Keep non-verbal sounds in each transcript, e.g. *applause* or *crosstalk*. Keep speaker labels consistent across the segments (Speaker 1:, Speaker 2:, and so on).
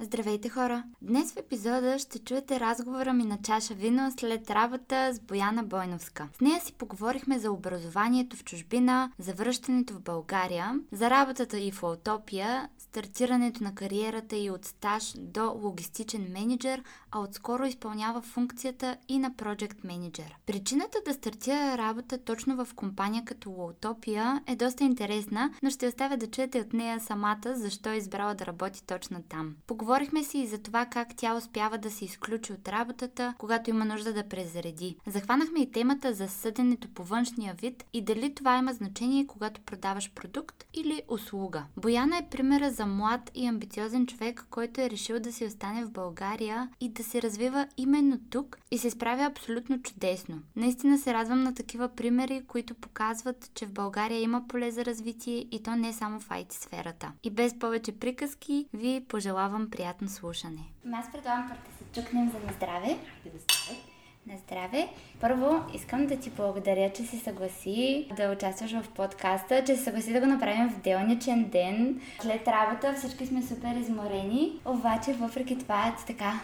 Speaker 1: Здравейте хора! Днес в епизода ще чуете разговора ми на чаша вино след работа с Бояна Бойновска. С нея си поговорихме за образованието в чужбина, за връщането в България, за работата и в Утопия, стартирането на кариерата и от стаж до логистичен менеджер, а отскоро изпълнява функцията и на project менеджер. Причината да стартира работа точно в компания като Утопия е доста интересна, но ще оставя да чуете от нея самата защо е избрала да работи точно там. Поговорихме си и за това как тя успява да се изключи от работата, когато има нужда да презареди. Захванахме и темата за съденето по външния вид и дали това има значение, когато продаваш продукт или услуга. Бояна е примера за млад и амбициозен човек, който е решил да си остане в България и да се развива именно тук и се справя абсолютно чудесно. Наистина се радвам на такива примери, които показват, че в България има поле за развитие и то не само в IT сферата. И без повече приказки, ви пожелавам приятно слушане. Аз предлагам първо да се чукнем за на здраве.
Speaker 2: Да здраве.
Speaker 1: На здраве. Първо, искам да ти благодаря, че се съгласи да участваш в подкаста, че се съгласи да го направим в делничен ден. След работа всички сме супер изморени, обаче въпреки това ти така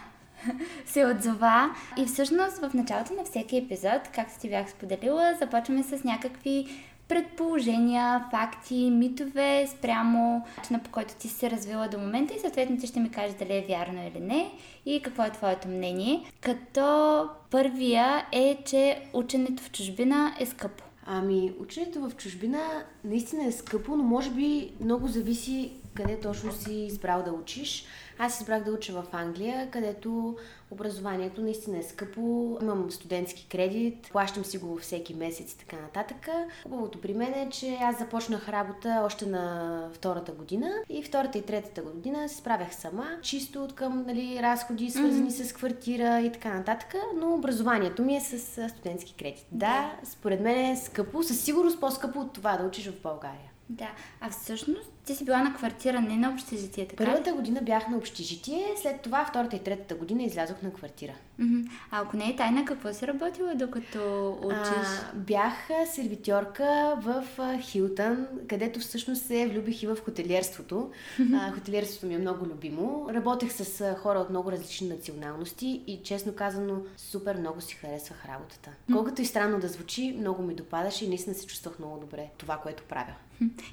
Speaker 1: *laughs* се отзова. И всъщност в началото на всеки епизод, както ти бях споделила, започваме с някакви предположения, факти, митове спрямо начина по който ти си се развила до момента и съответно ти ще ми кажеш дали е вярно или не и какво е твоето мнение. Като първия е, че ученето в чужбина е скъпо.
Speaker 2: Ами, ученето в чужбина наистина е скъпо, но може би много зависи къде точно си избрал да учиш. Аз избрах да уча в Англия, където образованието наистина е скъпо. Имам студентски кредит, плащам си го всеки месец и така нататък. Хубавото при мен е, че аз започнах работа още на втората година и втората и третата година се справях сама, чисто от към нали, разходи, свързани mm-hmm. с квартира и така нататък, но образованието ми е с студентски кредит. Да, според мен е скъпо, със сигурност по-скъпо от това да учиш в България.
Speaker 1: Да, а всъщност ти си била на квартира, не на общежитие, така?
Speaker 2: Първата година бях на общежитие, след това втората и третата година излязох на квартира.
Speaker 1: Mm-hmm. А ако не е тайна, какво си работила докато учиш?
Speaker 2: А, бях сервитьорка в Хилтън, където всъщност се влюбих и в хотелиерството. Mm-hmm. *laughs* А, хотелиерството ми е много любимо. Работех с хора от много различни националности и честно казано супер много си харесвах работата. Mm-hmm. Колкото и странно да звучи, много ми допадаше и наистина се чувствах много добре това, което правя.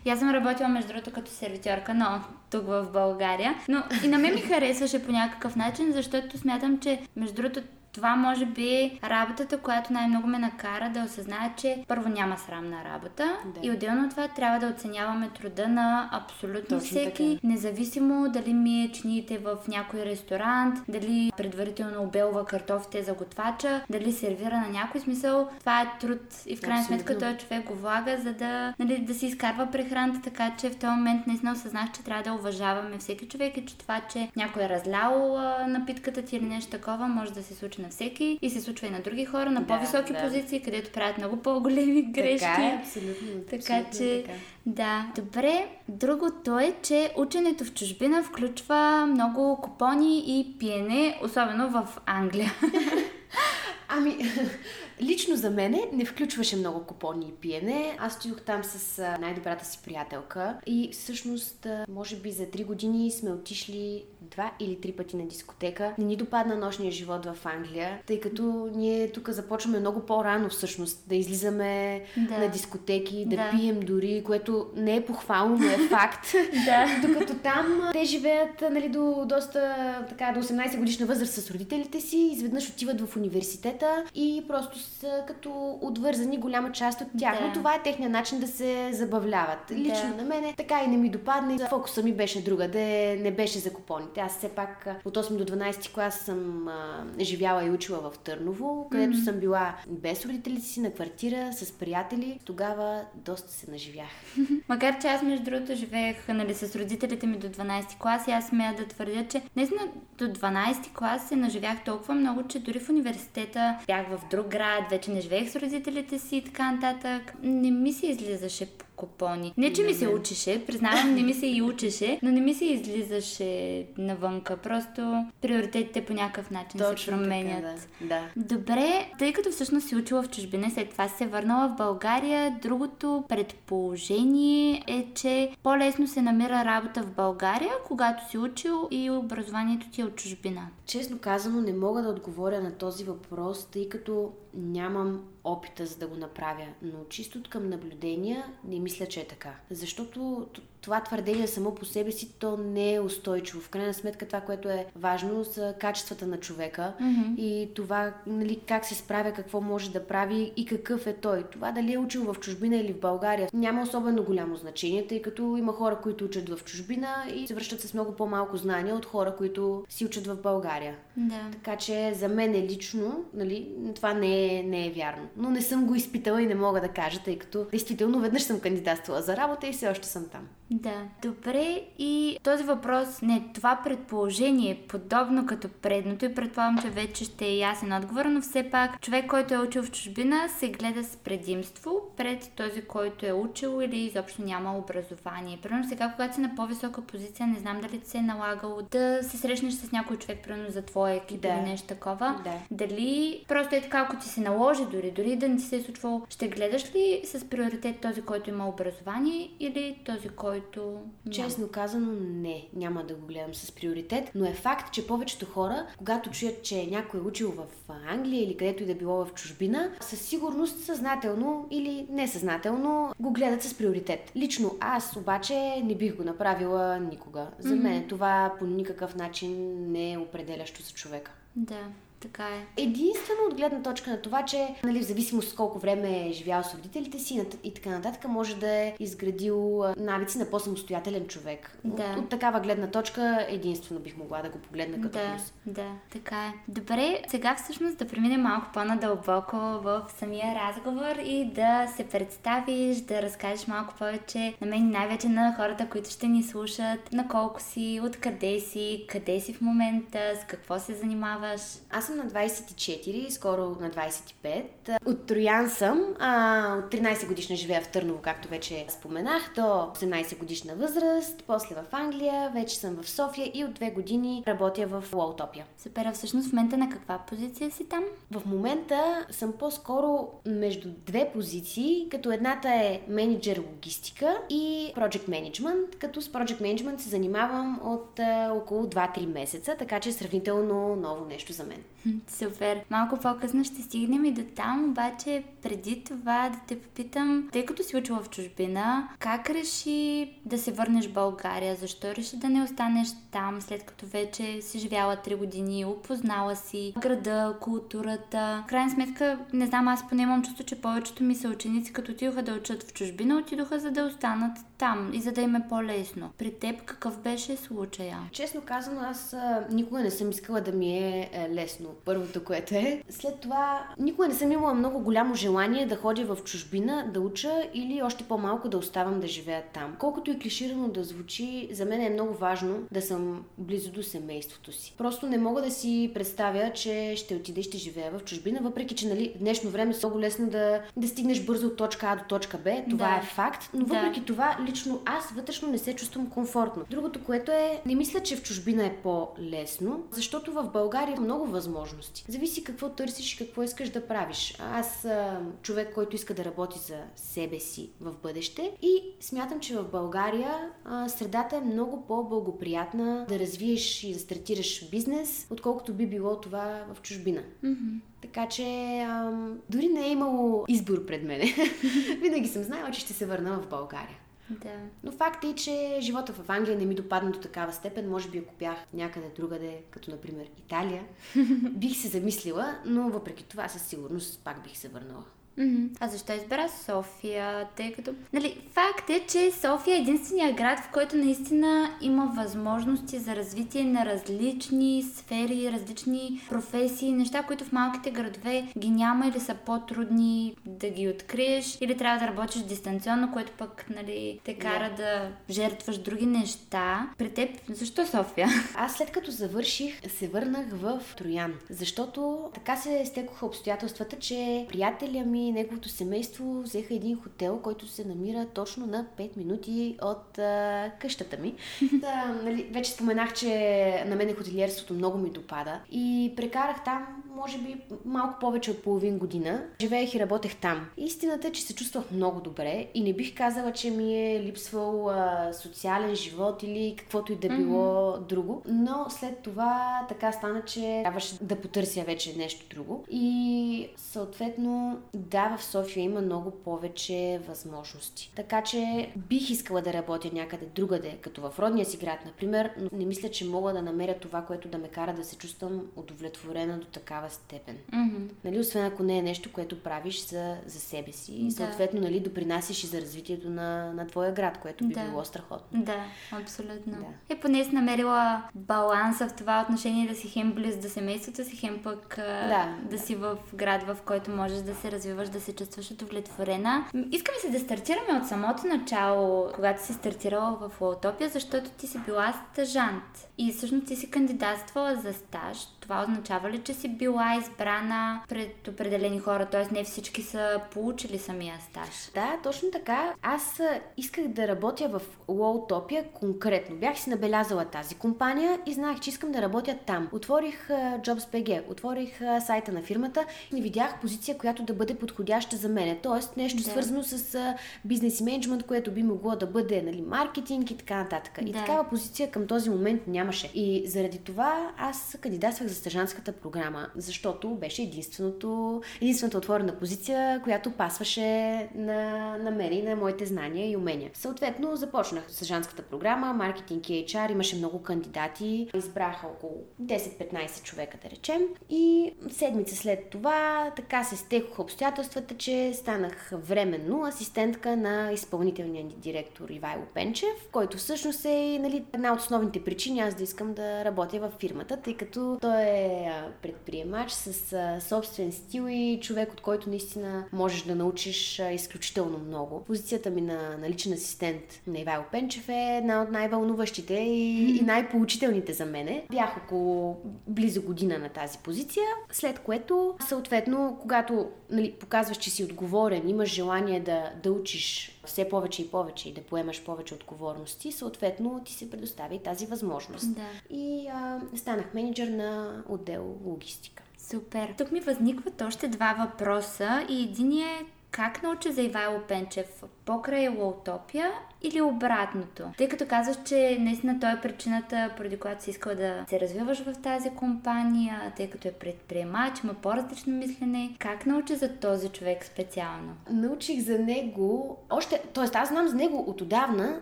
Speaker 1: И аз съм работила, между другото, като сервитьорка, но тук в България. Но и на мен ми харесваше по някакъв начин, защото смятам, че между другото това може би е работата, която най-много ме накара да осъзная, че първо няма срамна работа да. и отделно от това трябва да оценяваме труда на абсолютно Точно всеки, така. независимо дали ми е чините в някой ресторант, дали предварително обелва картофите за готвача, дали сервира на някой смисъл. Това е труд и в крайна сметка този човек го влага, за да, нали, да си изкарва прехраната, така че в този момент наистина осъзнах, че трябва да уважаваме всеки човек и че това, че някой е разлял напитката ти или нещо такова, може да се случи на всеки и се случва и на други хора на по-високи да. позиции, където правят много по-големи грешки.
Speaker 2: Така е, абсолютно.
Speaker 1: Така
Speaker 2: абсолютно
Speaker 1: че, така. да. Добре, другото е, че ученето в чужбина включва много купони и пиене, особено в Англия. *laughs*
Speaker 2: Ами, *laughs* лично за мене не включваше много купони и пиене. Аз стоях там с най-добрата си приятелка и всъщност, може би за три години сме отишли два или три пъти на дискотека. Не ни допадна нощния живот в Англия, тъй като ние тук започваме много по-рано всъщност да излизаме да. на дискотеки, да, да пием дори, което не е похвално, но е *laughs* факт.
Speaker 1: да.
Speaker 2: Докато там те живеят нали, до доста така, до 18 годишна възраст с родителите си, изведнъж отиват в университета и просто са като отвързани голяма част от тях. Да. Но това е техният начин да се забавляват. Лично да. на мене така и не ми допадне. Фокуса ми беше друга, да не беше за купоните. Аз все пак от 8 до 12 клас съм а, живяла и учила в Търново, където mm-hmm. съм била без родителите си на квартира, с приятели. Тогава доста се наживях. *laughs*
Speaker 1: Макар че аз между другото живеех нали, с родителите ми до 12 клас и аз смея да твърдя, че наистина до 12 клас се наживях толкова много, че дори в университета бях в друг град, вече не живеех с родителите си и така нататък. Не ми се излизаше по купони. Не, че ми се учеше, признавам, не ми се и учеше, но не ми се излизаше навънка. Просто приоритетите по някакъв начин Точно се променят.
Speaker 2: Така, да. да.
Speaker 1: Добре, тъй като всъщност си учила в чужбина, след това се върнала в България, другото предположение е, че по-лесно се намира работа в България, когато си учил и образованието ти е от чужбина.
Speaker 2: Честно казано, не мога да отговоря на този въпрос, тъй като нямам опита за да го направя, но чисто към наблюдения не мисля, че е така. Защото това твърдение само по себе си то не е устойчиво. В крайна сметка това, което е важно са качествата на човека
Speaker 1: mm-hmm.
Speaker 2: и това нали, как се справя, какво може да прави и какъв е той. Това дали е учил в чужбина или в България няма особено голямо значение, тъй като има хора, които учат в чужбина и се връщат с много по-малко знания от хора, които си учат в България.
Speaker 1: Да.
Speaker 2: Така че за мен е лично нали, това не е, не е вярно. Но не съм го изпитала и не мога да кажа, тъй като действително веднъж съм кандидатствала за работа и все още съм там.
Speaker 1: Да, добре. И този въпрос, не, това предположение подобно като предното и предполагам, че вече ще е ясен отговор, но все пак човек, който е учил в чужбина, се гледа с предимство пред този, който е учил или изобщо няма образование. Примерно сега, когато си на по-висока позиция, не знам дали ти се е налагало да се срещнеш с някой човек, примерно за твоя екип
Speaker 2: да.
Speaker 1: или нещо такова.
Speaker 2: Да.
Speaker 1: Дали просто е така, ако ти се наложи дори, дори да не ти се е случвало, ще гледаш ли с приоритет този, който има образование или този, който който...
Speaker 2: Няма. Честно казано, не. Няма да го гледам с приоритет, но е факт, че повечето хора, когато чуят, че някой е учил в Англия или където и да било в чужбина, със сигурност съзнателно или несъзнателно го гледат с приоритет. Лично аз обаче не бих го направила никога. За mm-hmm. мен това по никакъв начин не е определящо за човека.
Speaker 1: Да. Така е.
Speaker 2: Единствено от гледна точка на това, че нали, в зависимост колко време е живял с родителите си и така нататък, може да е изградил навици на по-самостоятелен човек.
Speaker 1: Да.
Speaker 2: От, от такава гледна точка единствено бих могла да го погледна като
Speaker 1: да,
Speaker 2: плюс.
Speaker 1: Да, така е. Добре, сега всъщност да преминем малко по-надълбоко в самия разговор и да се представиш, да разкажеш малко повече на мен най-вече на хората, които ще ни слушат, на колко си, откъде си, къде си в момента, с какво се занимаваш.
Speaker 2: Аз съм на 24, скоро на 25. От Троян съм, а, от 13 годишна живея в Търново, както вече споменах, до 18 годишна възраст, после в Англия, вече съм в София и от две години работя в Лоутопия.
Speaker 1: Супер, а всъщност в момента на каква позиция си там?
Speaker 2: В момента съм по-скоро между две позиции, като едната е менеджер логистика и project management, като с project management се занимавам от а, около 2-3 месеца, така че е сравнително ново нещо за мен.
Speaker 1: Супер. Малко по-късно ще стигнем и до там, обаче преди това да те попитам, тъй като си учила в чужбина, как реши да се върнеш в България? Защо реши да не останеш там, след като вече си живяла 3 години, опознала си града, културата? В крайна сметка, не знам, аз поне имам чувство, че повечето ми са ученици, като отидоха да учат в чужбина, отидоха за да останат там и за да им е по-лесно. При теб какъв беше случая?
Speaker 2: Честно казано, аз никога не съм искала да ми е, е лесно първото, което е. След това, никога не съм имала много голямо желание да ходя в чужбина, да уча или още по-малко да оставам да живея там. Колкото и клиширано да звучи, за мен е много важно да съм близо до семейството си. Просто не мога да си представя, че ще отида и ще живея в чужбина, въпреки че нали, днешно време е много лесно да, да стигнеш бързо от точка А до точка Б. Това
Speaker 1: да.
Speaker 2: е факт, но въпреки да. това лично аз вътрешно не се чувствам комфортно. Другото, което е, не мисля, че в чужбина е по-лесно, защото в България е много възможно възможности. Зависи какво търсиш и какво искаш да правиш. Аз съм човек, който иска да работи за себе си в бъдеще и смятам, че в България а, средата е много по-благоприятна да развиеш и да стартираш бизнес, отколкото би било това в чужбина.
Speaker 1: Mm-hmm.
Speaker 2: Така че ам, дори не е имало избор пред мене. *laughs* Винаги съм знаела, че ще се върна в България.
Speaker 1: Да.
Speaker 2: Но факт е, че живота в Англия не ми допадна до такава степен. Може би ако бях някъде другаде, като например Италия, *laughs* бих се замислила, но въпреки това със сигурност пак бих се върнала.
Speaker 1: Mm-hmm. А защо избра София? Тъй като... Нали, факт е, че София е единствения град, в който наистина има възможности за развитие на различни сфери, различни професии, неща, които в малките градове ги няма или са по-трудни да ги откриеш, или трябва да работиш дистанционно, което пък нали, те кара yeah. да жертваш други неща. При теб, защо София? *laughs*
Speaker 2: Аз след като завърших, се върнах в Троян, защото така се стекоха обстоятелствата, че приятеля ми ми и неговото семейство взеха един хотел, който се намира точно на 5 минути от а, къщата ми. *laughs* да, нали, вече споменах, че на мен хотелиерството много ми допада и прекарах там, може би, малко повече от половин година. Живеех и работех там. Истината е, че се чувствах много добре и не бих казала, че ми е липсвал а, социален живот или каквото и да било mm-hmm. друго. Но след това така стана, че трябваше да потърся вече нещо друго. И съответно, да, в София има много повече възможности. Така че бих искала да работя някъде другаде, като в родния си град, например, но не мисля, че мога да намеря това, което да ме кара да се чувствам удовлетворена до такава степен.
Speaker 1: Mm-hmm.
Speaker 2: Нали, освен ако не е нещо, което правиш за, за себе си. И съответно, нали, допринасяш и за развитието на, на твоя град, което би
Speaker 1: Да.
Speaker 2: било страхотно.
Speaker 1: Да, абсолютно.
Speaker 2: Да.
Speaker 1: И поне си намерила баланса в това отношение да си хем близ до семейството си, хем пък а,
Speaker 2: Да.
Speaker 1: да си в град, в който можеш да се развиваш, да се чувстваш удовлетворена. М, Искаме се да стартираме от самото начало, когато си стартирала в Лаутопия, защото ти си била стажант. И всъщност ти си кандидатствала за стаж. Това означава ли, че си била избрана пред определени хора, т.е. не всички са получили самия стаж?
Speaker 2: Да, точно така. Аз исках да работя в Лоутопия конкретно. Бях си набелязала тази компания и знаех, че искам да работя там. Отворих Jobs.bg, отворих сайта на фирмата и не видях позиция, която да бъде подходяща за мене. Тоест нещо
Speaker 1: Да.
Speaker 2: свързано с бизнес и менеджмент, което би могло да бъде нали, маркетинг и така нататък. И
Speaker 1: Да.
Speaker 2: такава позиция към този момент нямаше. И заради това аз кандидатствах за стажанската програма, защото беше единственото, единствената отворена позиция, която пасваше на, на мен и на моите знания и умения. Съответно, започнах стажанската програма, маркетинг и HR, имаше много кандидати, избраха около 10-15 човека, да речем. И седмица след това така се стекоха обстоятелствата, че станах временно асистентка на изпълнителния ни директор Ивайло Пенчев, който всъщност е нали, една от основните причини аз да искам да работя във фирмата, тъй като той е а, предприемач с собствен стил и човек, от който наистина можеш да научиш изключително много. Позицията ми на, на личен асистент на Ивайло Пенчев е една от най-вълнуващите и, и най-поучителните за мене. Бях около близо година на тази позиция, след което, съответно, когато нали, показваш, че си отговорен, имаш желание да, да учиш все повече и повече и да поемаш повече отговорности, съответно ти се предоставя и тази възможност.
Speaker 1: Да.
Speaker 2: И а, станах менеджер на отдел логистика.
Speaker 1: Супер. Тук ми възникват още два въпроса и един е как научи за Ивайло Пенчев? Покрай Лоутопия или обратното? Тъй като казваш, че наистина той е причината, поради която си искал да се развиваш в тази компания, тъй като е предприемач, има по-различно мислене. Как научи за този човек специално?
Speaker 2: Научих за него още, т.е. аз знам за него от отдавна,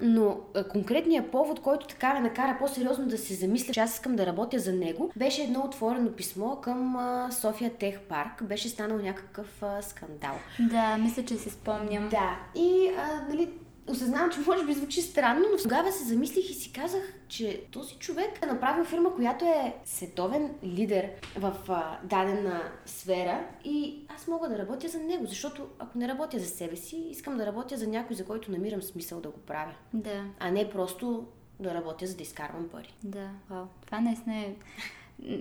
Speaker 2: но конкретният повод, който така ме накара по-сериозно да се замисля, че аз искам да работя за него, беше едно отворено писмо към София Тех Парк. Беше станал някакъв скандал.
Speaker 1: Да, мисля, че си спомням.
Speaker 2: Да, и а, нали, осъзнавам, че може би звучи странно, но тогава се замислих и си казах, че този човек е направил фирма, която е световен лидер в а, дадена сфера и аз мога да работя за него, защото ако не работя за себе си, искам да работя за някой, за който намирам смисъл да го правя,
Speaker 1: Да,
Speaker 2: а не просто да работя, за да изкарвам пари.
Speaker 1: да, вау. Това наистина е...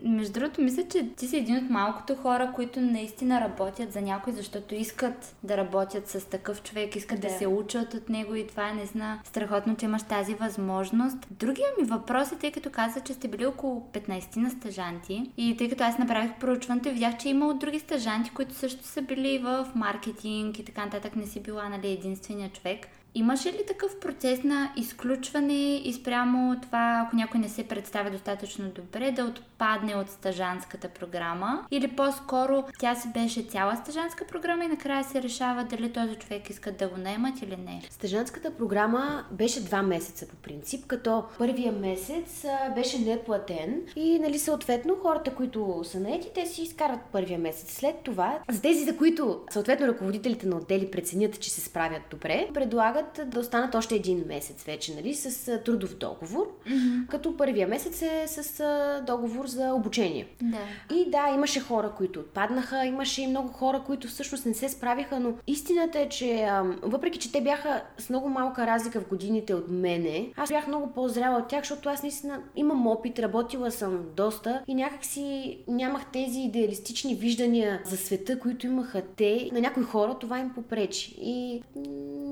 Speaker 1: Между другото, мисля, че ти си един от малкото хора, които наистина работят за някой, защото искат да работят с такъв човек, искат да,
Speaker 2: Да.
Speaker 1: се учат от него и това е наистина страхотно, че имаш тази възможност. Другия ми въпрос е, тъй като каза, че сте били около 15 на стажанти и тъй като аз направих проучването и видях, че има от други стажанти, които също са били в маркетинг и така нататък, не си била нали, единствения човек. Имаше ли такъв процес на изключване и спрямо това, ако някой не се представя достатъчно добре, да отпадне от стажанската програма? Или по-скоро тя си беше цяла стажанска програма и накрая се решава дали този човек иска да го наемат или не?
Speaker 2: Стажанската програма беше два месеца по принцип, като първия месец беше неплатен и нали съответно хората, които са наети, те си изкарват първия месец. След това, за тези, за които съответно ръководителите на отдели преценят, че се справят добре, предлагат предлагат да останат още един месец вече, нали, с трудов договор, mm-hmm. като първия месец е с договор за обучение.
Speaker 1: Да.
Speaker 2: И да, имаше хора, които отпаднаха, имаше и много хора, които всъщност не се справиха, но истината е, че въпреки, че те бяха с много малка разлика в годините от мене, аз бях много по-зряла от тях, защото аз наистина имам опит, работила съм доста и някакси нямах тези идеалистични виждания за света, които имаха те. На някои хора това им попречи. И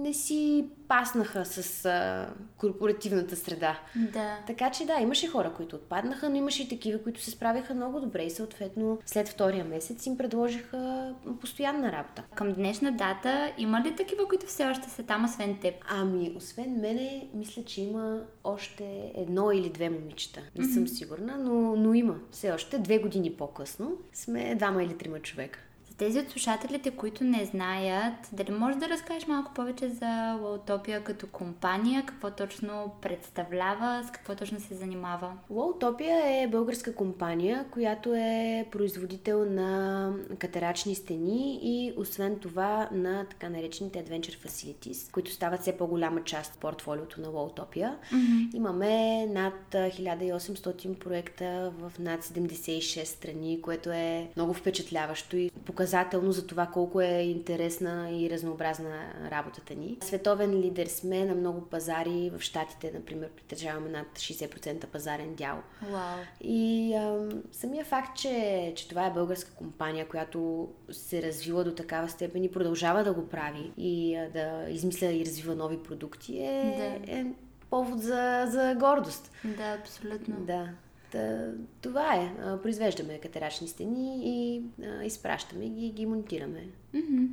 Speaker 2: не си паснаха с а, корпоративната среда.
Speaker 1: Да.
Speaker 2: Така че да, имаше хора, които отпаднаха, но имаше и такива, които се справяха много добре и съответно след втория месец им предложиха постоянна работа.
Speaker 1: Към днешна дата има ли такива, които все още са там, освен теб?
Speaker 2: Ами, освен мене, мисля, че има още едно или две момичета. Не mm-hmm. съм сигурна, но, но има все още. Две години по-късно сме двама или трима човека
Speaker 1: тези от слушателите, които не знаят, дали можеш да разкажеш малко повече за Лаутопия като компания, какво точно представлява, с какво точно се занимава?
Speaker 2: Лаутопия е българска компания, която е производител на катерачни стени и освен това на така наречените Adventure Facilities, които стават все по-голяма част от портфолиото на Лаутопия. Mm-hmm. Имаме над 1800 проекта в над 76 страни, което е много впечатляващо и показва показателно за това колко е интересна и разнообразна работата ни. Световен лидер сме на много пазари. В Штатите, например, притежаваме над 60% пазарен дял.
Speaker 1: Wow.
Speaker 2: И ам, самия факт, че, че това е българска компания, която се развила до такава степен и продължава да го прави и а, да измисля и развива нови продукти е, да. е повод за, за гордост.
Speaker 1: Да, абсолютно.
Speaker 2: Да. Та, това е. Произвеждаме катерачни стени и а, изпращаме ги и ги монтираме.
Speaker 1: Mm-hmm.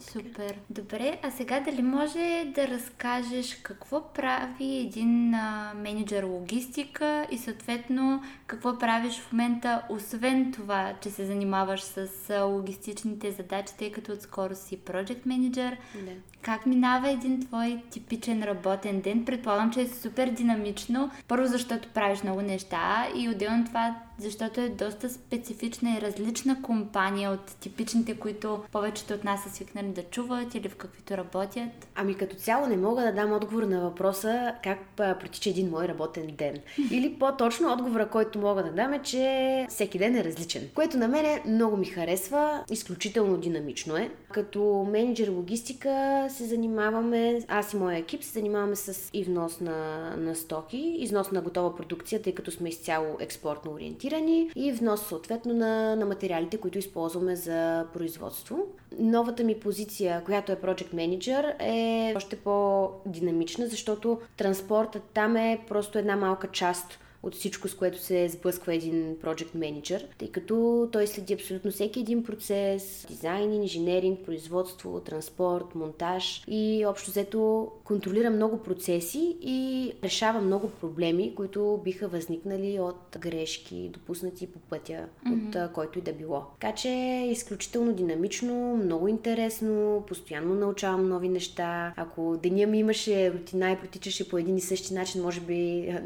Speaker 1: Супер. Добре, а сега дали може да разкажеш какво прави един а, менеджер логистика и съответно какво правиш в момента, освен това, че се занимаваш с а, логистичните задачи, тъй като отскоро си project менеджер.
Speaker 2: Да.
Speaker 1: Как минава един твой типичен работен ден? Предполагам, че е супер динамично. Първо, защото правиш много неща и отделно това, защото е доста специфична и различна компания от типичните, които повечето от нас са свикнали да чуват или в каквито работят.
Speaker 2: Ами като цяло не мога да дам отговор на въпроса как протича един мой работен ден. *laughs* Или по-точно отговора, който мога да дам е, че всеки ден е различен. Което на мен много ми харесва, изключително динамично е. Като менеджер логистика се занимаваме, аз и моя екип се занимаваме с и внос на, на стоки, износ на готова продукция, тъй като сме изцяло експортно ориентирани и внос съответно на, на материалите, които използваме за производство. Новата ми позиция, която е Project Manager, е още по-динамична, защото транспортът там е просто една малка част от всичко, с което се сблъсква един project менеджер, тъй като той следи абсолютно всеки един процес, дизайн, инженеринг, производство, транспорт, монтаж и общо взето контролира много процеси и решава много проблеми, които биха възникнали от грешки, допуснати по пътя, mm-hmm. от който и да било. Така че е изключително динамично, много интересно, постоянно научавам нови неща. Ако деня ми имаше рутина и протичаше по един и същи начин, може би,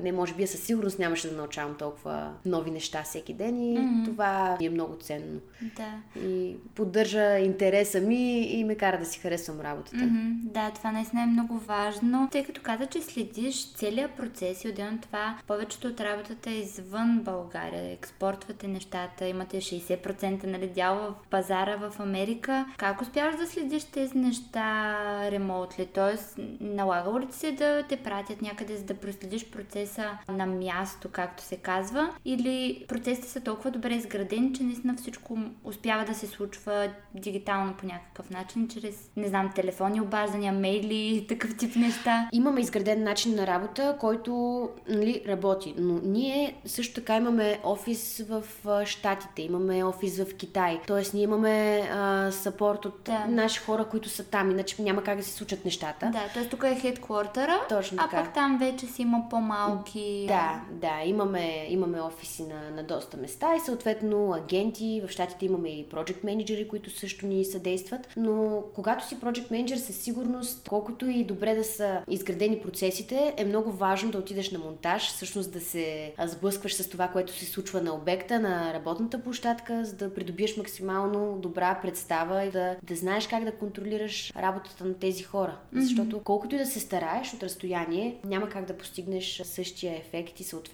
Speaker 2: не може би, със сигурност нямаше да научавам толкова нови неща всеки ден и mm-hmm. това ми е много ценно.
Speaker 1: Да.
Speaker 2: И поддържа интереса ми и ме кара да си харесвам работата.
Speaker 1: Mm-hmm. Да, това наистина е много важно, тъй като каза, че следиш целият процес и отделно това, повечето от работата е извън България. Експортвате нещата, имате 60% нали, дял в пазара в Америка. Как успяваш да следиш тези неща ремонтли? Тоест, налагало ли се да те пратят някъде, за да проследиш процеса на място? Място, както се казва, или процесите са толкова добре изградени, че наистина всичко успява да се случва дигитално по някакъв начин, чрез, не знам, телефони, обаждания, мейли такъв тип неща.
Speaker 2: Имаме изграден начин на работа, който нали, работи, но ние също така имаме офис в Штатите, имаме офис в Китай, т.е. ние имаме сапорт от да. наши хора, които са там, иначе няма как да се случат нещата.
Speaker 1: Да, т.е. тук е хедквартера,
Speaker 2: Точно
Speaker 1: а пък там вече си има по-малки...
Speaker 2: Да, Да, имаме, имаме офиси на, на доста места и съответно агенти. В щатите имаме и project менеджери, които също ни съдействат. Но когато си project менеджер, със сигурност, колкото и добре да са изградени процесите, е много важно да отидеш на монтаж, всъщност да се сблъскваш с това, което се случва на обекта, на работната площадка, за да придобиеш максимално добра представа и да, да знаеш как да контролираш работата на тези хора. Mm-hmm. Защото колкото и да се стараеш от разстояние, няма как да постигнеш същия ефект и съответно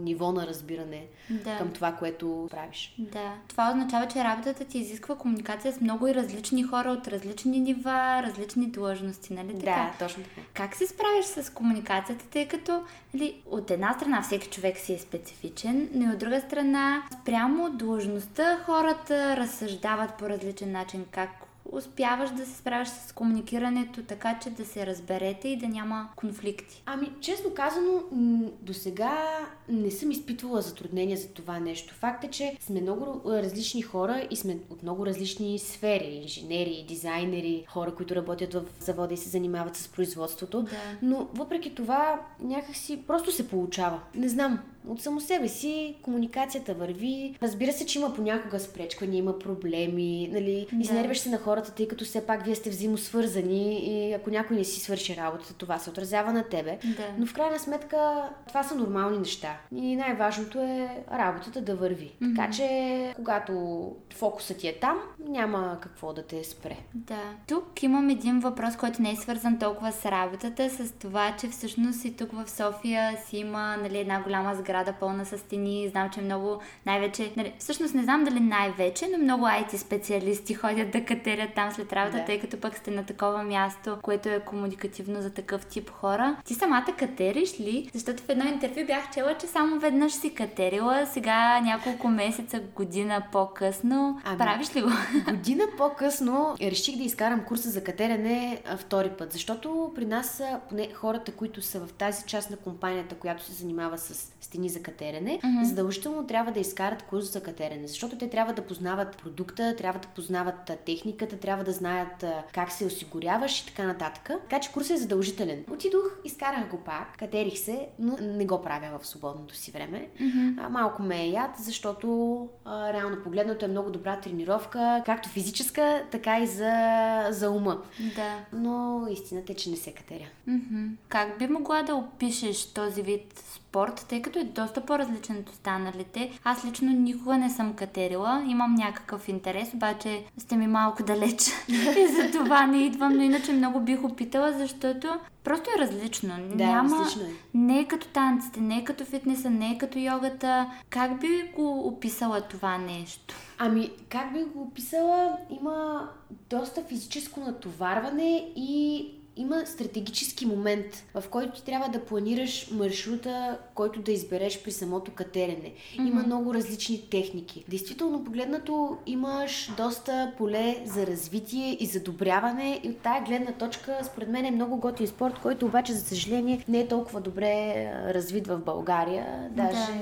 Speaker 2: ниво на разбиране да. към това, което правиш.
Speaker 1: Да. Това означава, че работата ти изисква комуникация с много и различни хора от различни нива, различни длъжности, нали така?
Speaker 2: Да, точно така.
Speaker 1: Как се справиш с комуникацията, тъй като нали, от една страна всеки човек си е специфичен, но и от друга страна спрямо длъжността хората разсъждават по различен начин как успяваш да се справиш с комуникирането така, че да се разберете и да няма конфликти?
Speaker 2: Ами, честно казано, до сега не съм изпитвала затруднения за това нещо. Факт е, че сме много различни хора и сме от много различни сфери. Инженери, дизайнери, хора, които работят в завода и се занимават с производството.
Speaker 1: Да.
Speaker 2: Но въпреки това, някакси просто се получава. Не знам, от само себе си комуникацията върви. Разбира се, че има понякога спречквания, има проблеми, нали, да. изнервяш се на хората, тъй като все пак вие сте взаимосвързани и ако някой не си свърши работата, това се отразява на тебе.
Speaker 1: Да.
Speaker 2: Но в крайна сметка това са нормални неща. И най-важното е работата да върви. Mm-hmm. Така че, когато фокусът ти е там, няма какво да те спре.
Speaker 1: Да. Тук имам един въпрос, който не е свързан толкова с работата, с това, че всъщност и тук в София си има нали, една голяма сграда сграда пълна с стени. Знам, че много най-вече, нали, всъщност не знам дали най-вече, но много IT специалисти ходят да катерят там след работа, да. тъй като пък сте на такова място, което е комуникативно за такъв тип хора. Ти самата катериш ли? Защото в едно интервю бях чела, че само веднъж си катерила, сега няколко месеца, година по-късно. Ами, правиш ли го? *laughs*
Speaker 2: Година по-късно реших да изкарам курса за катерене втори път, защото при нас поне хората, които са в тази част на компанията, която се занимава с стени стени за катерене, mm-hmm. задължително трябва да изкарат курс за катерене, защото те трябва да познават продукта, трябва да познават техниката, трябва да знаят как се осигуряваш и така нататък. Така че курсът е задължителен. Отидох, изкарах го пак, катерих се, но не го правя в свободното си време.
Speaker 1: Mm-hmm.
Speaker 2: А, малко ме е яд, защото а, реално погледнато е много добра тренировка, както физическа, така и за, за ума.
Speaker 1: Да.
Speaker 2: Но истината е, че не се катеря.
Speaker 1: Mm-hmm. Как би могла да опишеш този вид спорт, тъй като е доста по-различен от останалите. Аз лично никога не съм катерила, имам някакъв интерес, обаче сте ми малко далеч *laughs* и за това не идвам, но иначе много бих опитала, защото просто е различно.
Speaker 2: Да,
Speaker 1: Няма,
Speaker 2: различно е.
Speaker 1: Не е като танците, не е като фитнеса, не е като йогата. Как би го описала това нещо?
Speaker 2: Ами, как би го описала? Има доста физическо натоварване и има стратегически момент, в който ти трябва да планираш маршрута, който да избереш при самото катерене. Mm-hmm. Има много различни техники. Действително погледнато имаш доста поле за развитие и задобряване и от тая гледна точка според мен е много готин спорт, който обаче за съжаление не е толкова добре развит в България. Даже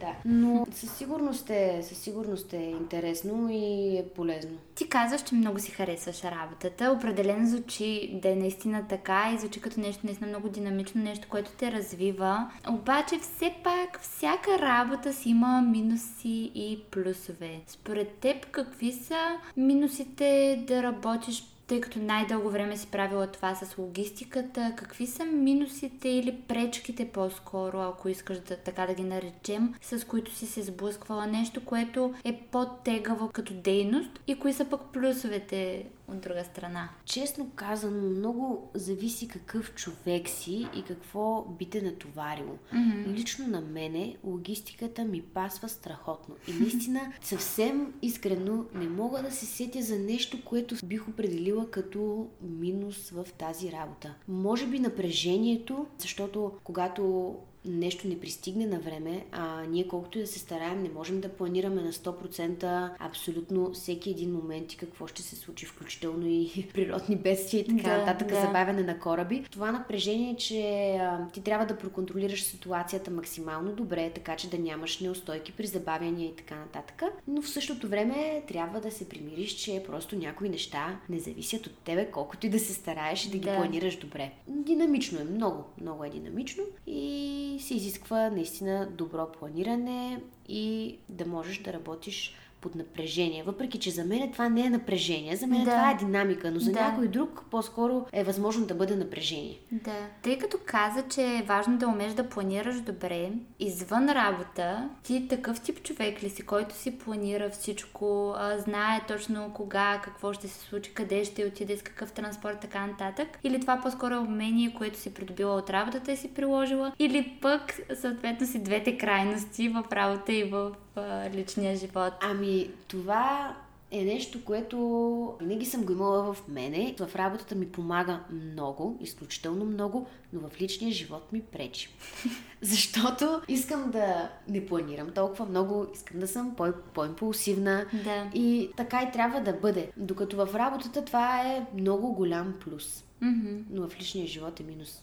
Speaker 2: да. да. Но със сигурност е, със сигурност е интересно и е полезно.
Speaker 1: Ти казваш, че много си харесваш работата. Определено звучи да е наистина така и звучи като нещо наистина много динамично, нещо, което те развива. Обаче все пак всяка работа си има минуси и плюсове. Според теб какви са минусите да работиш тъй като най-дълго време си правила това с логистиката, какви са минусите или пречките по-скоро, ако искаш да така да ги наречем, с които си се сблъсквала? Нещо, което е по-тегаво като дейност и кои са пък плюсовете от друга страна?
Speaker 2: Честно казано, много зависи какъв човек си и какво би те натоварило.
Speaker 1: Mm-hmm.
Speaker 2: Лично на мене логистиката ми пасва страхотно. И наистина *laughs* съвсем искрено не мога да се сетя за нещо, което бих определила като минус в тази работа. Може би напрежението, защото когато нещо не пристигне на време, а ние колкото и да се стараем, не можем да планираме на 100% абсолютно всеки един момент и какво ще се случи, включително и *laughs* природни бедствия и така
Speaker 1: да,
Speaker 2: нататък,
Speaker 1: да.
Speaker 2: забавяне на кораби. Това напрежение, че а, ти трябва да проконтролираш ситуацията максимално добре, така че да нямаш неустойки при забавяния и така нататък. Но в същото време трябва да се примириш, че просто някои неща не зависят от тебе, колкото и да се стараеш и да ги
Speaker 1: Да.
Speaker 2: планираш добре. Динамично е, много, много е динамично и се изисква наистина добро планиране и да можеш да работиш под напрежение. Въпреки, че за мен това не е напрежение, за мен
Speaker 1: Да.
Speaker 2: това е динамика, но за
Speaker 1: Да.
Speaker 2: някой друг по-скоро е възможно да бъде напрежение.
Speaker 1: Да. Тъй като каза, че е важно да умееш да планираш добре, извън работа, ти такъв тип човек ли си, който си планира всичко, знае точно кога, какво ще се случи, къде ще отиде, с какъв транспорт, така нататък? Или това по-скоро е умение, което си придобила от работата и си приложила? Или пък, съответно, си двете крайности в работа и в а, личния живот?
Speaker 2: Ами, това е нещо, което винаги съм го имала в мене. В работата ми помага много, изключително много, но в личния живот ми пречи. *laughs* Защото искам да не планирам толкова много, искам да съм по- по-импулсивна.
Speaker 1: Да.
Speaker 2: И така и трябва да бъде. Докато в работата това е много голям плюс.
Speaker 1: Мгм.
Speaker 2: Но в личния живот е минус.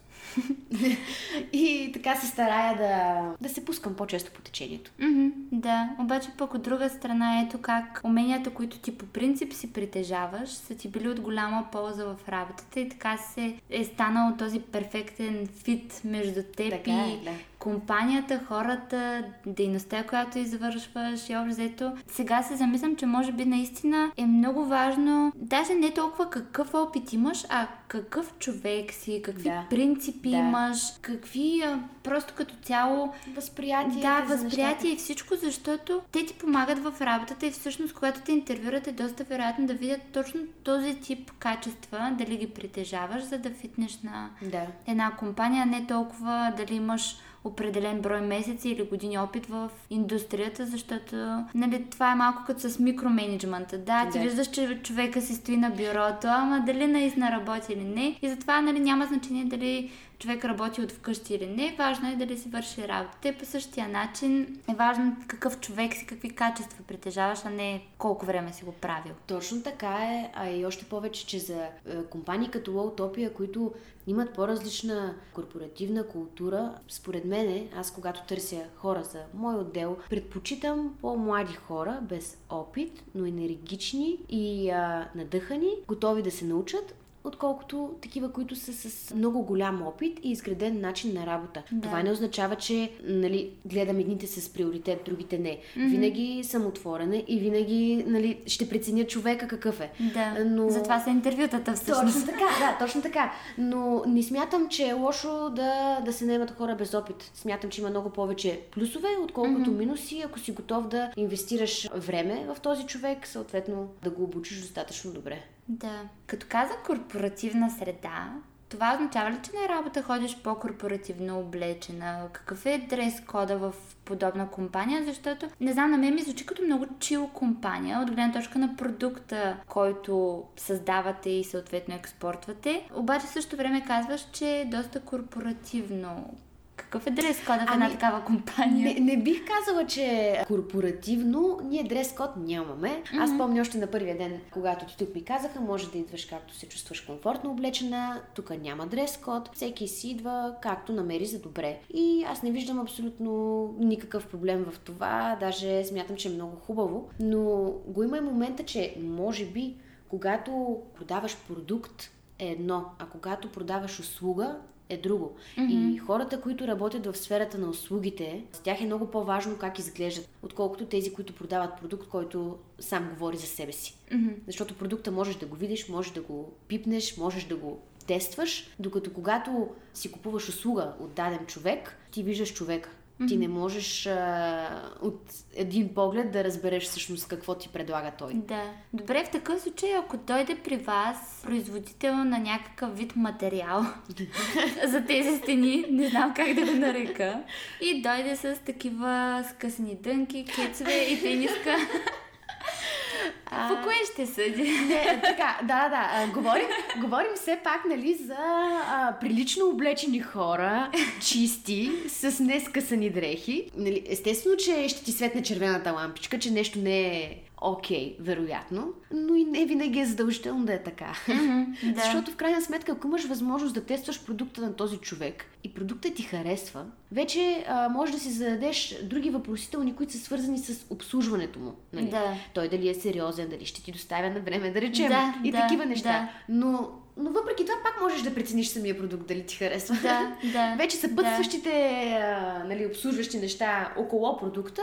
Speaker 2: *laughs* и така се старая да, да се пускам по-често по течението.
Speaker 1: Мгм, да, обаче пък от друга страна ето как уменията, които ти по принцип си притежаваш, са ти били от голяма полза в работата и така се е станал този перфектен фит между теб
Speaker 2: Така
Speaker 1: и
Speaker 2: е, да.
Speaker 1: Компанията, хората, дейността, която извършваш и общо взето. Сега се замислям, че може би наистина е много важно, даже не толкова какъв опит имаш, а какъв човек си, какви
Speaker 2: Да.
Speaker 1: принципи
Speaker 2: Да.
Speaker 1: имаш, какви просто като цяло
Speaker 2: Възприятие.
Speaker 1: да, възприятие и всичко, защото те ти помагат в работата и всъщност, когато те интервюрат, е доста вероятно да видят точно този тип качества, дали ги притежаваш, за да фитнеш на
Speaker 2: Да.
Speaker 1: една компания, не толкова дали имаш определен брой месеци или години опит в индустрията, защото нали, това е малко като с микроменеджмента. Да, ти
Speaker 2: Да.
Speaker 1: виждаш, че човека си стои на бюрото, ама дали наистина работи или не. И затова нали, няма значение дали човек работи от вкъщи или не. Важно е дали си върши работа. Те по същия начин е важно какъв човек си, какви качества притежаваш, а не колко време си го правил.
Speaker 2: Точно така е, а и още повече, че за е, компании като Лоутопия, които имат по-различна корпоративна култура, според мене, аз когато търся хора за мой отдел, предпочитам по-млади хора, без опит, но енергични и а, надъхани, готови да се научат, отколкото такива, които са с много голям опит и изграден начин на работа.
Speaker 1: Да.
Speaker 2: Това не означава, че нали, гледам едните с приоритет, другите не. Винаги съм отворена и винаги нали, ще преценя човека какъв е.
Speaker 1: Да,
Speaker 2: Но...
Speaker 1: затова са интервютата всъщност.
Speaker 2: Точно така, да, точно така. Но не смятам, че е лошо да, да се наемат хора без опит. Смятам, че има много повече плюсове, отколкото mm-hmm. минуси, ако си готов да инвестираш време в този човек, съответно да го обучиш достатъчно добре.
Speaker 1: Да. Като каза корпоративна среда, това означава ли, че на работа ходиш по-корпоративно облечена? Какъв е дрес кода в подобна компания? Защото, не знам, на мен ми звучи като много чил компания, от гледна точка на продукта, който създавате и съответно експортвате. Обаче в същото време казваш, че е доста корпоративно. Какъв е дрес кода в една
Speaker 2: Ами,
Speaker 1: такава компания?
Speaker 2: Не, не бих казала, че корпоративно. Ние дрес-код нямаме. Mm-hmm. Аз помня още на първия ден, когато ти тук ми казаха, може да идваш както се чувстваш комфортно облечена. Тук няма дрес-код. Всеки си идва както намери за добре. И аз не виждам абсолютно никакъв проблем в това. Даже смятам, че е много хубаво. Но го има и момента, че може би, когато продаваш продукт, е едно, а когато продаваш услуга, е друго. Mm-hmm. И хората, които работят в сферата на услугите, с тях е много по-важно как изглеждат, отколкото тези, които продават продукт, който сам говори за себе си.
Speaker 1: Мгм.
Speaker 2: Защото продукта можеш да го видиш, можеш да го пипнеш, можеш да го тестваш, докато когато си купуваш услуга от даден човек, ти виждаш човека. Ти не можеш а, от един поглед да разбереш всъщност какво ти предлага той.
Speaker 1: Да. Добре, в такъв случай, ако дойде при вас производител на някакъв вид материал *laughs* за тези стени, не знам как да го нарека, и дойде с такива скъсани дънки, кецове и тениска, по кое ще съди?
Speaker 2: Не, така, да, да. А, говорим, говорим все пак, нали, за а, прилично облечени хора, чисти, с нескъсани дрехи. Нали, естествено, че ще ти светне червената лампичка, че нещо не е окей, вероятно, но и не винаги е задължително да е така. *laughs*
Speaker 1: да.
Speaker 2: Защото в крайна сметка, ако имаш възможност да тестваш продукта на този човек и продуктът ти харесва, вече а, може да си зададеш други въпросителни, които са свързани с обслужването му. Нали?
Speaker 1: Да.
Speaker 2: Той дали е сериозен, дали ще ти доставя на време, да речем.
Speaker 1: Да,
Speaker 2: и
Speaker 1: да,
Speaker 2: такива неща.
Speaker 1: да.
Speaker 2: Но, но въпреки това пак можеш да прецениш самия продукт, дали ти харесва.
Speaker 1: Да, *laughs* да.
Speaker 2: Вече съпътстващите а, нали, обслужващи неща около продукта,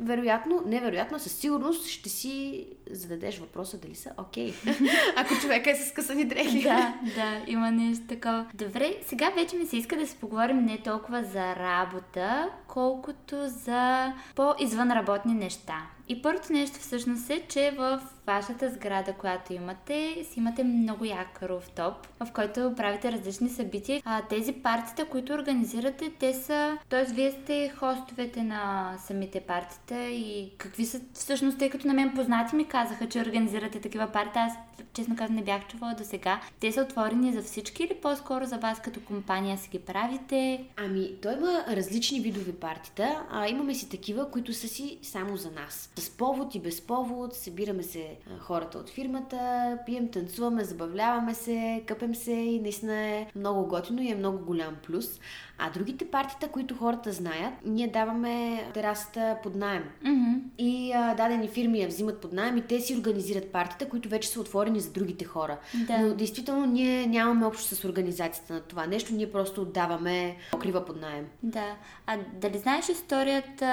Speaker 2: вероятно, невероятно, със сигурност ще си зададеш въпроса дали са окей. *laughs* Ако човека е с късани дрехи.
Speaker 1: Да, *laughs* да, има нещо такова. Добре, сега вече ми се иска да си поговорим не толкова за работа, колкото за по-извънработни неща. И първото нещо всъщност е, че в вашата сграда, която имате, си имате много як руфтоп, в който правите различни събития. А, тези партита, които организирате, те са... Тоест, вие сте хостовете на самите партита и какви са всъщност, тъй като на мен познати ми казаха, че организирате такива партии. Аз, честно казвам, не бях чувала до сега. Те са отворени за всички или по-скоро за вас като компания си ги правите?
Speaker 2: Ами, той има различни видове партита, а имаме си такива, които са си само за нас. С повод и без повод, събираме се хората от фирмата, пием, танцуваме, забавляваме се, къпем се и наистина е много готино и е много голям плюс. А другите партита, които хората знаят, ние даваме терасата под найем.
Speaker 1: Мгм.
Speaker 2: И а, дадени фирми я взимат под найем и те си организират партита, които вече са отворени за другите хора.
Speaker 1: Да.
Speaker 2: Но действително ние нямаме общо с организацията на това нещо, ние просто отдаваме покрива под найем.
Speaker 1: Да. А дали знаеш историята,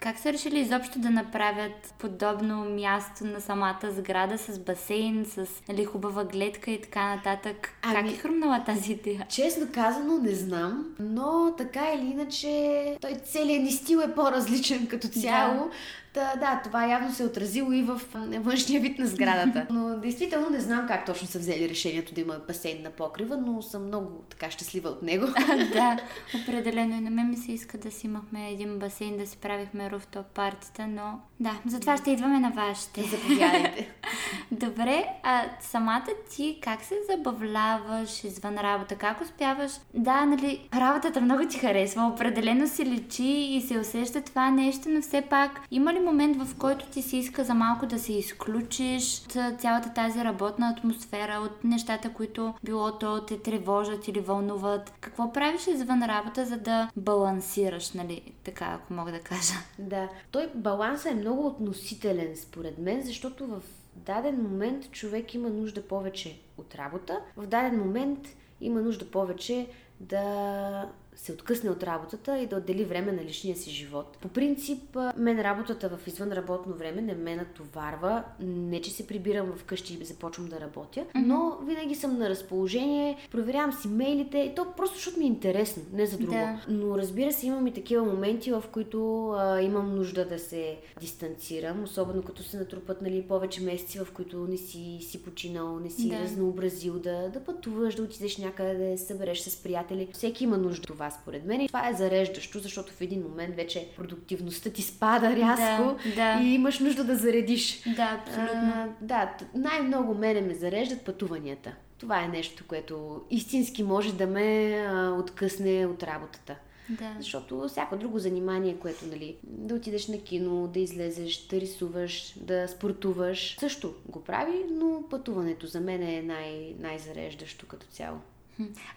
Speaker 1: как са решили изобщо да направят подобно място на самата сграда с басейн, с нали, хубава гледка и така нататък?
Speaker 2: Ами-
Speaker 1: Как е хрумнала тази идея?
Speaker 2: Честно казано не знам, но така или иначе той целият ни стил е по-различен като цяло. Та, да, това явно се е отразило и в външния вид на сградата. *laughs* Но действително не знам как точно са взели решението да има басейн на покрива, но съм много така щастлива от него. *laughs*
Speaker 1: да, *laughs* определено и на мен ми се иска да си имахме един басейн, да си правихме руфтоп партита, но да, затова ще идваме на вашите.
Speaker 2: Заповядайте.
Speaker 1: Добре, а самата ти как се забавляваш извън работа? Как успяваш? Да, нали, работата много ти харесва, определено си личи и се усеща това нещо, но все пак има ли момент, в който ти се иска за малко да се изключиш от цялата тази работна атмосфера, от нещата, които било то те тревожат или вълнуват? Какво правиш извън работа, за да балансираш, нали, така, ако мога да кажа?
Speaker 2: Да, той балансът е много относителен според мен, защото в даден момент човек има нужда повече от работа, в даден момент има нужда повече да се откъсне от работата и да отдели време на личния си живот. По принцип, мен работата в извънработно време не ме натоварва. Не, че се прибирам вкъщи и започвам да работя, но винаги съм на разположение, проверявам си мейлите и то просто защото ми е интересно, не за друго.
Speaker 1: Да.
Speaker 2: Но разбира се, имам и такива моменти, в които а, имам нужда да се дистанцирам, особено като се натрупат нали, повече месеци, в които не си, си починал, не си
Speaker 1: Да.
Speaker 2: разнообразил, да, да пътуваш, да отидеш някъде, да събереш с приятели. Всеки има нужда от това, според мен. И това е зареждащо, защото в един момент вече продуктивността ти спада рязко
Speaker 1: Да, да.
Speaker 2: и имаш нужда да заредиш.
Speaker 1: Да, абсолютно.
Speaker 2: А, да, най-много мене ме зареждат пътуванията. Това е нещо, което истински може да ме а, откъсне от работата.
Speaker 1: Да.
Speaker 2: Защото всяко друго занимание, което, нали, да отидеш на кино, да излезеш, да рисуваш, да спортуваш, също го прави, но пътуването за мен е най- най-зареждащо като цяло.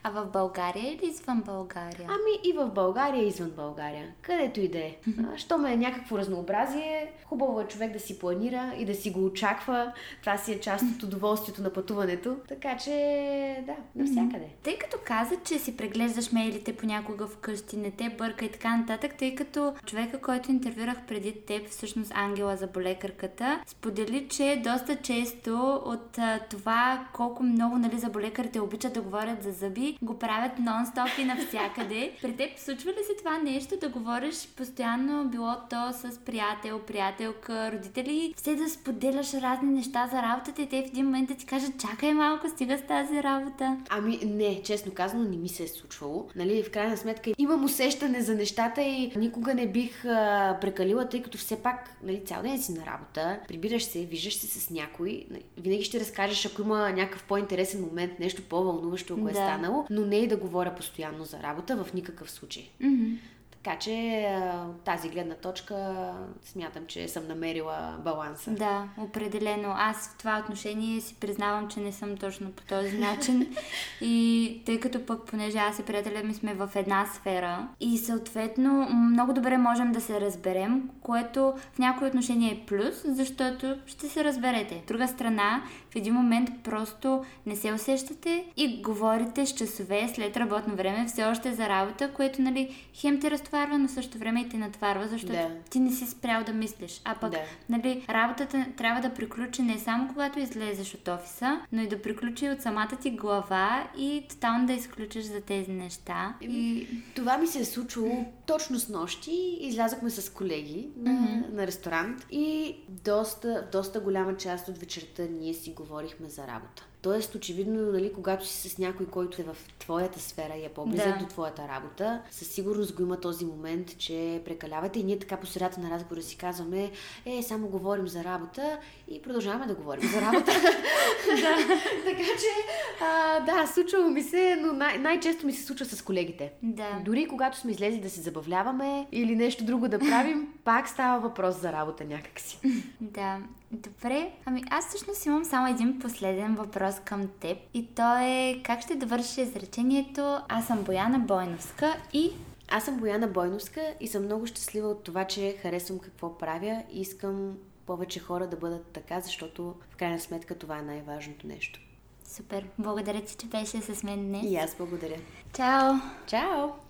Speaker 1: А в България или извън България?
Speaker 2: Ами и в България, и извън България. Където и да е. Щом е някакво разнообразие, хубаво е човек да си планира и да си го очаква. Това си е част от удоволствието на пътуването. Така че, да, навсякъде.
Speaker 1: Тъй като каза, че си преглеждаш мейлите понякога вкъщи, не те бърка и така нататък, тъй като човека, който интервюрах преди теб, всъщност Ангела за болекарката, сподели, че доста често от това колко много нали, заболекарите обичат да говорят за зъби, го правят нон-стоп и навсякъде. *laughs* При теб случва ли се това нещо да говориш постоянно, било то с приятел, приятелка, родители, все да споделяш разни неща за работата и те в един момент да ти кажат, чакай малко, стига с тази работа.
Speaker 2: Ами не, честно казано, не ми се е случвало. Нали, в крайна сметка имам усещане за нещата и никога не бих а, прекалила, тъй като все пак нали, цял ден си на работа, прибираш се, виждаш се с някой, нали, винаги ще разкажеш, ако има някакъв по-интересен момент, нещо по-вълнуващо, ако е
Speaker 1: Да.
Speaker 2: станало, но не и да говоря постоянно за работа в никакъв случай.
Speaker 1: Мгм.
Speaker 2: Така че от тази гледна точка смятам, че съм намерила баланса.
Speaker 1: Да, определено. Аз в това отношение си признавам, че не съм точно по този начин. и тъй като пък, понеже аз и приятеля ми сме в една сфера и съответно много добре можем да се разберем, което в някои отношения е плюс, защото ще се разберете. От друга страна, в един момент просто не се усещате и говорите с часове след работно време все още за работа, което нали, хем те разтоварва, но също време и те натварва, защото да. ти не си спрял да мислиш. А пък, да. нали, работата трябва да приключи не само когато излезеш от офиса, но и да приключи от самата ти глава и тотално да изключиш за тези неща. И...
Speaker 2: Това ми се е случило точно с нощи. Излязохме с колеги на, mm-hmm. на ресторант и доста, доста голяма част от вечерта ние си говорихме за работа. Тоест, очевидно, нали, когато си с някой, който е в твоята сфера и е по-близък да. до твоята работа, със сигурност го има този момент, че прекалявате и ние така по средата на разговора си казваме, е, само говорим за работа и продължаваме да говорим за работа. *laughs* да. *laughs* така че, а, да, случва ми се, но най- най-често ми се случва с колегите.
Speaker 1: Да.
Speaker 2: Дори когато сме излезли да се забавляваме или нещо друго да правим, *laughs* пак става въпрос за работа някакси.
Speaker 1: да. Добре, ами аз всъщност имам само един последен въпрос към теб и то е как ще довършиш изречението Аз съм Бояна Бойновска и...
Speaker 2: Аз съм Бояна Бойновска и съм много щастлива от това, че харесвам какво правя и искам повече хора да бъдат така, защото в крайна сметка това е най-важното нещо.
Speaker 1: Супер! Благодаря ти, че беше с мен днес.
Speaker 2: И аз благодаря.
Speaker 1: Чао!
Speaker 2: Чао!